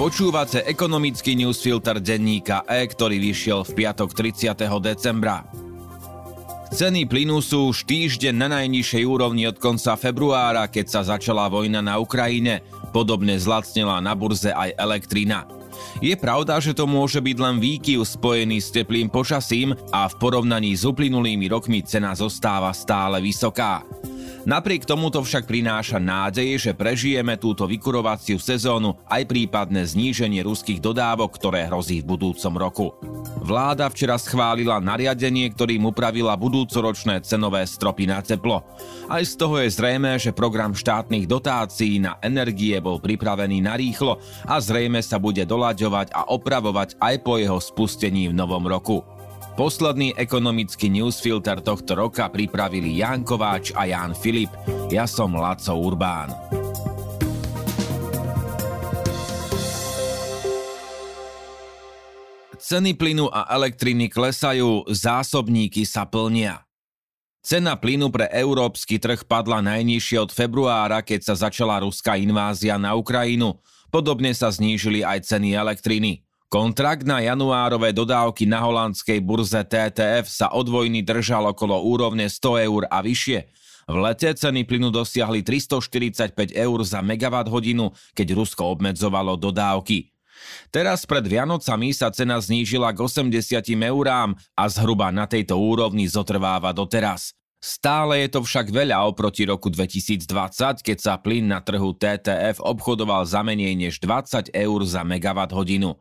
Počúvate ekonomický newsfilter denníka E, ktorý vyšiel v piatok 30. decembra. Ceny plynu sú už týždeň na najnižšej úrovni od konca februára, keď sa začala vojna na Ukrajine. Podobne zlacnila na burze aj elektrina. Je pravda, že to môže byť len výkyv spojený s teplým počasím a v porovnaní s uplynulými rokmi cena zostáva stále vysoká. Napriek tomuto však prináša nádej, že prežijeme túto vykurovaciu sezónu aj prípadné zníženie ruských dodávok, ktoré hrozí v budúcom roku. Vláda včera schválila nariadenie, ktorým upravila budúcoročné cenové stropy na teplo. Aj z toho je zrejme, že program štátnych dotácií na energie bol pripravený na rýchlo a zrejme sa bude doľaďovať a opravovať aj po jeho spustení v novom roku. Posledný ekonomický newsfilter tohto roka pripravili Jan Kováč a Jan Filip. Ja som Laco Urbán. Ceny plynu a elektriny klesajú, zásobníky sa plnia. Cena plynu pre európsky trh padla najnižšie od februára, keď sa začala ruská invázia na Ukrajinu. Podobne sa znížili aj ceny elektriny. Kontrakt na januárové dodávky na holandskej burze TTF sa od vojny držal okolo úrovne 100 eur a vyššie. V lete ceny plynu dosiahli 345 eur za megawatt hodinu, keď Rusko obmedzovalo dodávky. Teraz pred Vianocami sa cena znížila k 80 eurám a zhruba na tejto úrovni zotrváva doteraz. Stále je to však veľa oproti roku 2020, keď sa plyn na trhu TTF obchodoval za menej než 20 eur za megawatt hodinu.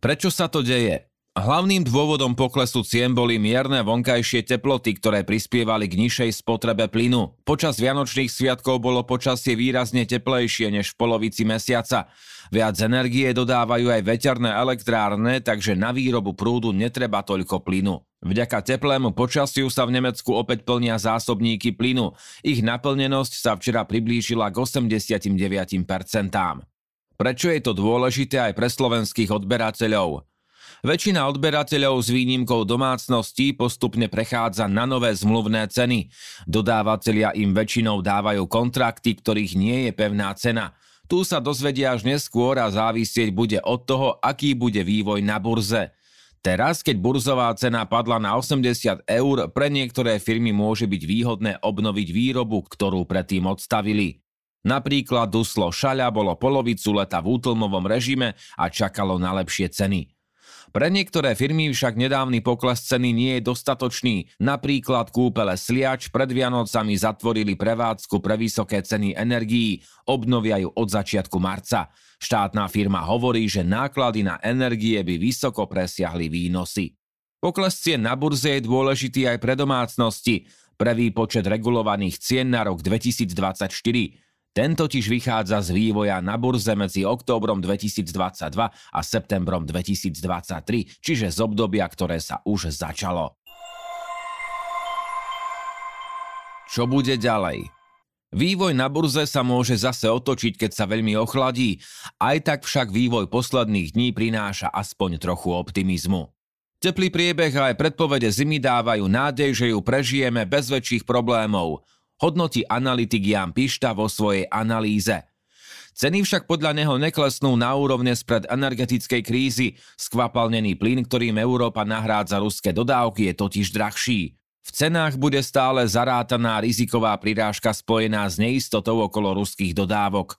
Prečo sa to deje? Hlavným dôvodom poklesu cien boli mierne vonkajšie teploty, ktoré prispievali k nižšej spotrebe plynu. Počas vianočných sviatkov bolo počasie výrazne teplejšie než v polovici mesiaca. Viac energie dodávajú aj veterné elektrárne, takže na výrobu prúdu netreba toľko plynu. Vďaka teplému počasiu sa v Nemecku opäť plnia zásobníky plynu. Ich naplnenosť sa včera priblížila k 89%. Prečo je to dôležité aj pre slovenských odberateľov? Väčšina odberateľov s výnimkou domácností postupne prechádza na nové zmluvné ceny. Dodávateľia im väčšinou dávajú kontrakty, ktorých nie je pevná cena. Tu sa dozvedia až neskôr a závisieť bude od toho, aký bude vývoj na burze. Teraz, keď burzová cena padla na 80 eur, pre niektoré firmy môže byť výhodné obnoviť výrobu, ktorú predtým odstavili. Napríklad Duslo Šaľa bolo polovicu leta v útlmovom režime a čakalo na lepšie ceny. Pre niektoré firmy však nedávny pokles ceny nie je dostatočný. Napríklad kúpele Sliač pred Vianocami zatvorili prevádzku pre vysoké ceny energií, obnovia ju od začiatku marca. Štátna firma hovorí, že náklady na energie by vysoko presiahli výnosy. Pokles cien na burze je dôležitý aj pre domácnosti. Pre výpočet regulovaných cien na rok 2024 ten totiž vychádza z vývoja na burze medzi októbrom 2022 a septembrom 2023, čiže z obdobia, ktoré sa už začalo. Čo bude ďalej? Vývoj na burze sa môže zase otočiť, keď sa veľmi ochladí, aj tak však vývoj posledných dní prináša aspoň trochu optimizmu. Teplý priebeh a aj predpovede zimy dávajú nádej, že ju prežijeme bez väčších problémov – hodnotí analytik Jan Pišta vo svojej analýze. Ceny však podľa neho neklesnú na úrovne spred energetickej krízy. Skvapalnený plyn, ktorým Európa nahrádza ruské dodávky, je totiž drahší. V cenách bude stále zarátaná riziková prirážka spojená s neistotou okolo ruských dodávok.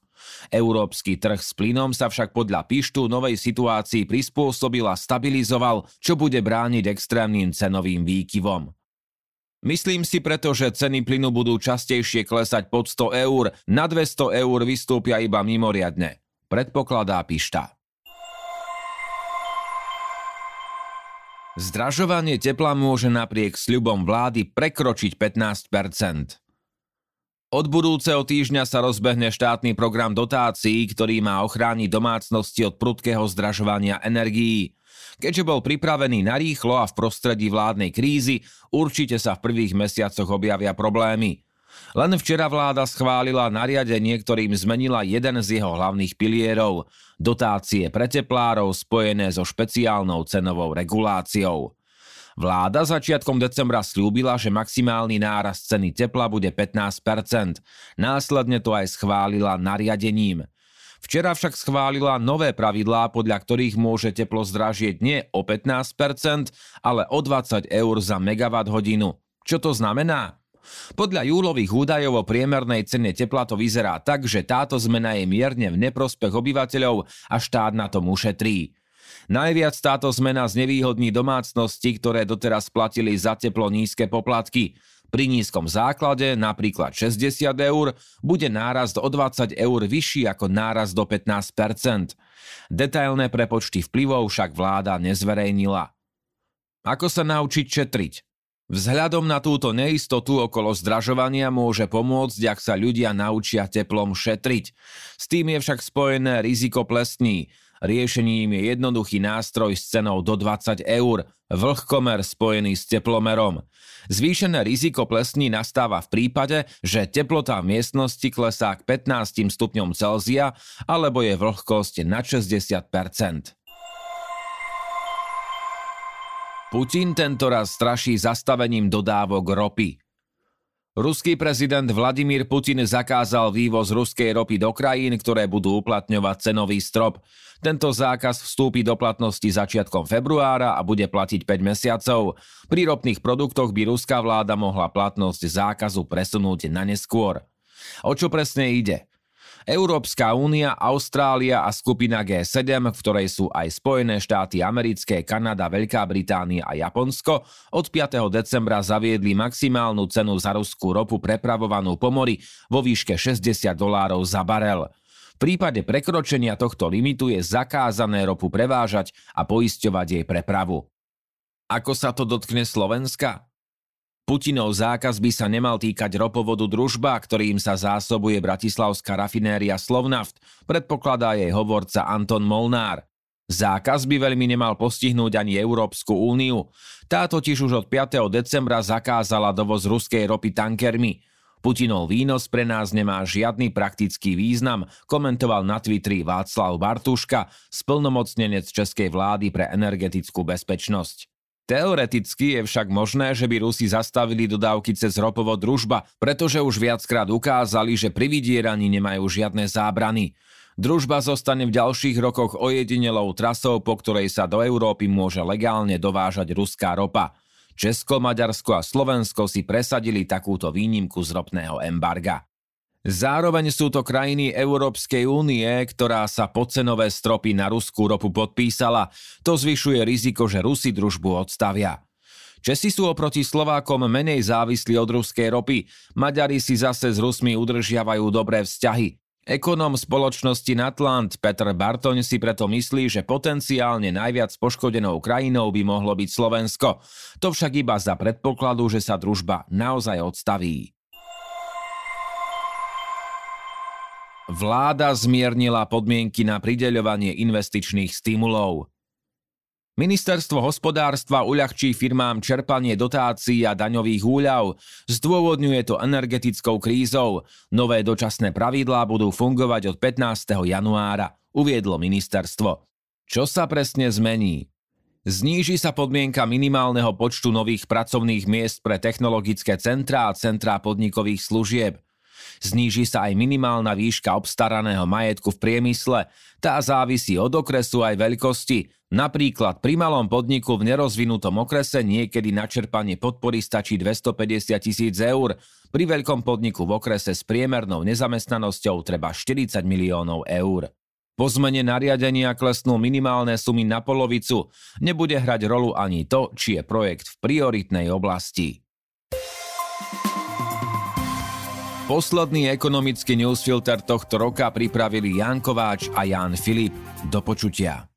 Európsky trh s plynom sa však podľa Pištu novej situácii prispôsobil a stabilizoval, čo bude brániť extrémnym cenovým výkyvom. Myslím si preto, že ceny plynu budú častejšie klesať pod 100 eur, na 200 eur vystúpia iba mimoriadne. Predpokladá Pišta. Zdražovanie tepla môže napriek sľubom vlády prekročiť 15 Od budúceho týždňa sa rozbehne štátny program dotácií, ktorý má ochrániť domácnosti od prudkého zdražovania energií. Keďže bol pripravený na rýchlo a v prostredí vládnej krízy, určite sa v prvých mesiacoch objavia problémy. Len včera vláda schválila nariadenie, ktorým zmenila jeden z jeho hlavných pilierov – dotácie pre teplárov spojené so špeciálnou cenovou reguláciou. Vláda začiatkom decembra slúbila, že maximálny nárast ceny tepla bude 15%. Následne to aj schválila nariadením – Včera však schválila nové pravidlá, podľa ktorých môže teplo zdražieť nie o 15%, ale o 20 eur za megawatt hodinu. Čo to znamená? Podľa júlových údajov o priemernej cene tepla to vyzerá tak, že táto zmena je mierne v neprospech obyvateľov a štát na tom ušetrí. Najviac táto zmena znevýhodní domácnosti, ktoré doteraz platili za teplo nízke poplatky. Pri nízkom základe, napríklad 60 eur, bude nárast o 20 eur vyšší ako nárast do 15% Detailné prepočty vplyvov však vláda nezverejnila. Ako sa naučiť šetriť? Vzhľadom na túto neistotu okolo zdražovania môže pomôcť, ak sa ľudia naučia teplom šetriť. S tým je však spojené riziko plesní. Riešením je jednoduchý nástroj s cenou do 20 eur, vlhkomer spojený s teplomerom. Zvýšené riziko plesní nastáva v prípade, že teplota v miestnosti klesá k 15 stupňom Celzia alebo je vlhkosť na 60% Putin tentoraz straší zastavením dodávok ropy. Ruský prezident Vladimír Putin zakázal vývoz ruskej ropy do krajín, ktoré budú uplatňovať cenový strop. Tento zákaz vstúpi do platnosti začiatkom februára a bude platiť 5 mesiacov. Pri ropných produktoch by ruská vláda mohla platnosť zákazu presunúť na neskôr. O čo presne ide? Európska únia, Austrália a skupina G7, v ktorej sú aj Spojené štáty americké, Kanada, Veľká Británia a Japonsko, od 5. decembra zaviedli maximálnu cenu za ruskú ropu prepravovanú po mori vo výške 60 dolárov za barel. V prípade prekročenia tohto limitu je zakázané ropu prevážať a poisťovať jej prepravu. Ako sa to dotkne Slovenska? Putinov zákaz by sa nemal týkať ropovodu družba, ktorým sa zásobuje bratislavská rafinéria Slovnaft, predpokladá jej hovorca Anton Molnár. Zákaz by veľmi nemal postihnúť ani Európsku úniu. Tá totiž už od 5. decembra zakázala dovoz ruskej ropy tankermi. Putinov výnos pre nás nemá žiadny praktický význam, komentoval na Twitteri Václav Bartuška, splnomocnenec Českej vlády pre energetickú bezpečnosť. Teoreticky je však možné, že by Rusi zastavili dodávky cez ropovo družba, pretože už viackrát ukázali, že pri vydieraní nemajú žiadne zábrany. Družba zostane v ďalších rokoch ojedinelou trasou, po ktorej sa do Európy môže legálne dovážať ruská ropa. Česko, Maďarsko a Slovensko si presadili takúto výnimku z ropného embarga. Zároveň sú to krajiny Európskej únie, ktorá sa cenové stropy na ruskú ropu podpísala. To zvyšuje riziko, že Rusi družbu odstavia. Česi sú oproti Slovákom menej závislí od ruskej ropy, Maďari si zase s Rusmi udržiavajú dobré vzťahy. Ekonom spoločnosti Natland Petr Bartoň si preto myslí, že potenciálne najviac poškodenou krajinou by mohlo byť Slovensko. To však iba za predpokladu, že sa družba naozaj odstaví. Vláda zmiernila podmienky na prideľovanie investičných stimulov. Ministerstvo hospodárstva uľahčí firmám čerpanie dotácií a daňových úľav. Zdôvodňuje to energetickou krízou. Nové dočasné pravidlá budú fungovať od 15. januára, uviedlo ministerstvo. Čo sa presne zmení? Zníži sa podmienka minimálneho počtu nových pracovných miest pre technologické centrá a centrá podnikových služieb. Zníži sa aj minimálna výška obstaraného majetku v priemysle. Tá závisí od okresu aj veľkosti. Napríklad pri malom podniku v nerozvinutom okrese niekedy na čerpanie podpory stačí 250 tisíc eur. Pri veľkom podniku v okrese s priemernou nezamestnanosťou treba 40 miliónov eur. Po zmene nariadenia klesnú minimálne sumy na polovicu. Nebude hrať rolu ani to, či je projekt v prioritnej oblasti. Posledný ekonomický newsfilter tohto roka pripravili Jan Kováč a Jan Filip. Do počutia.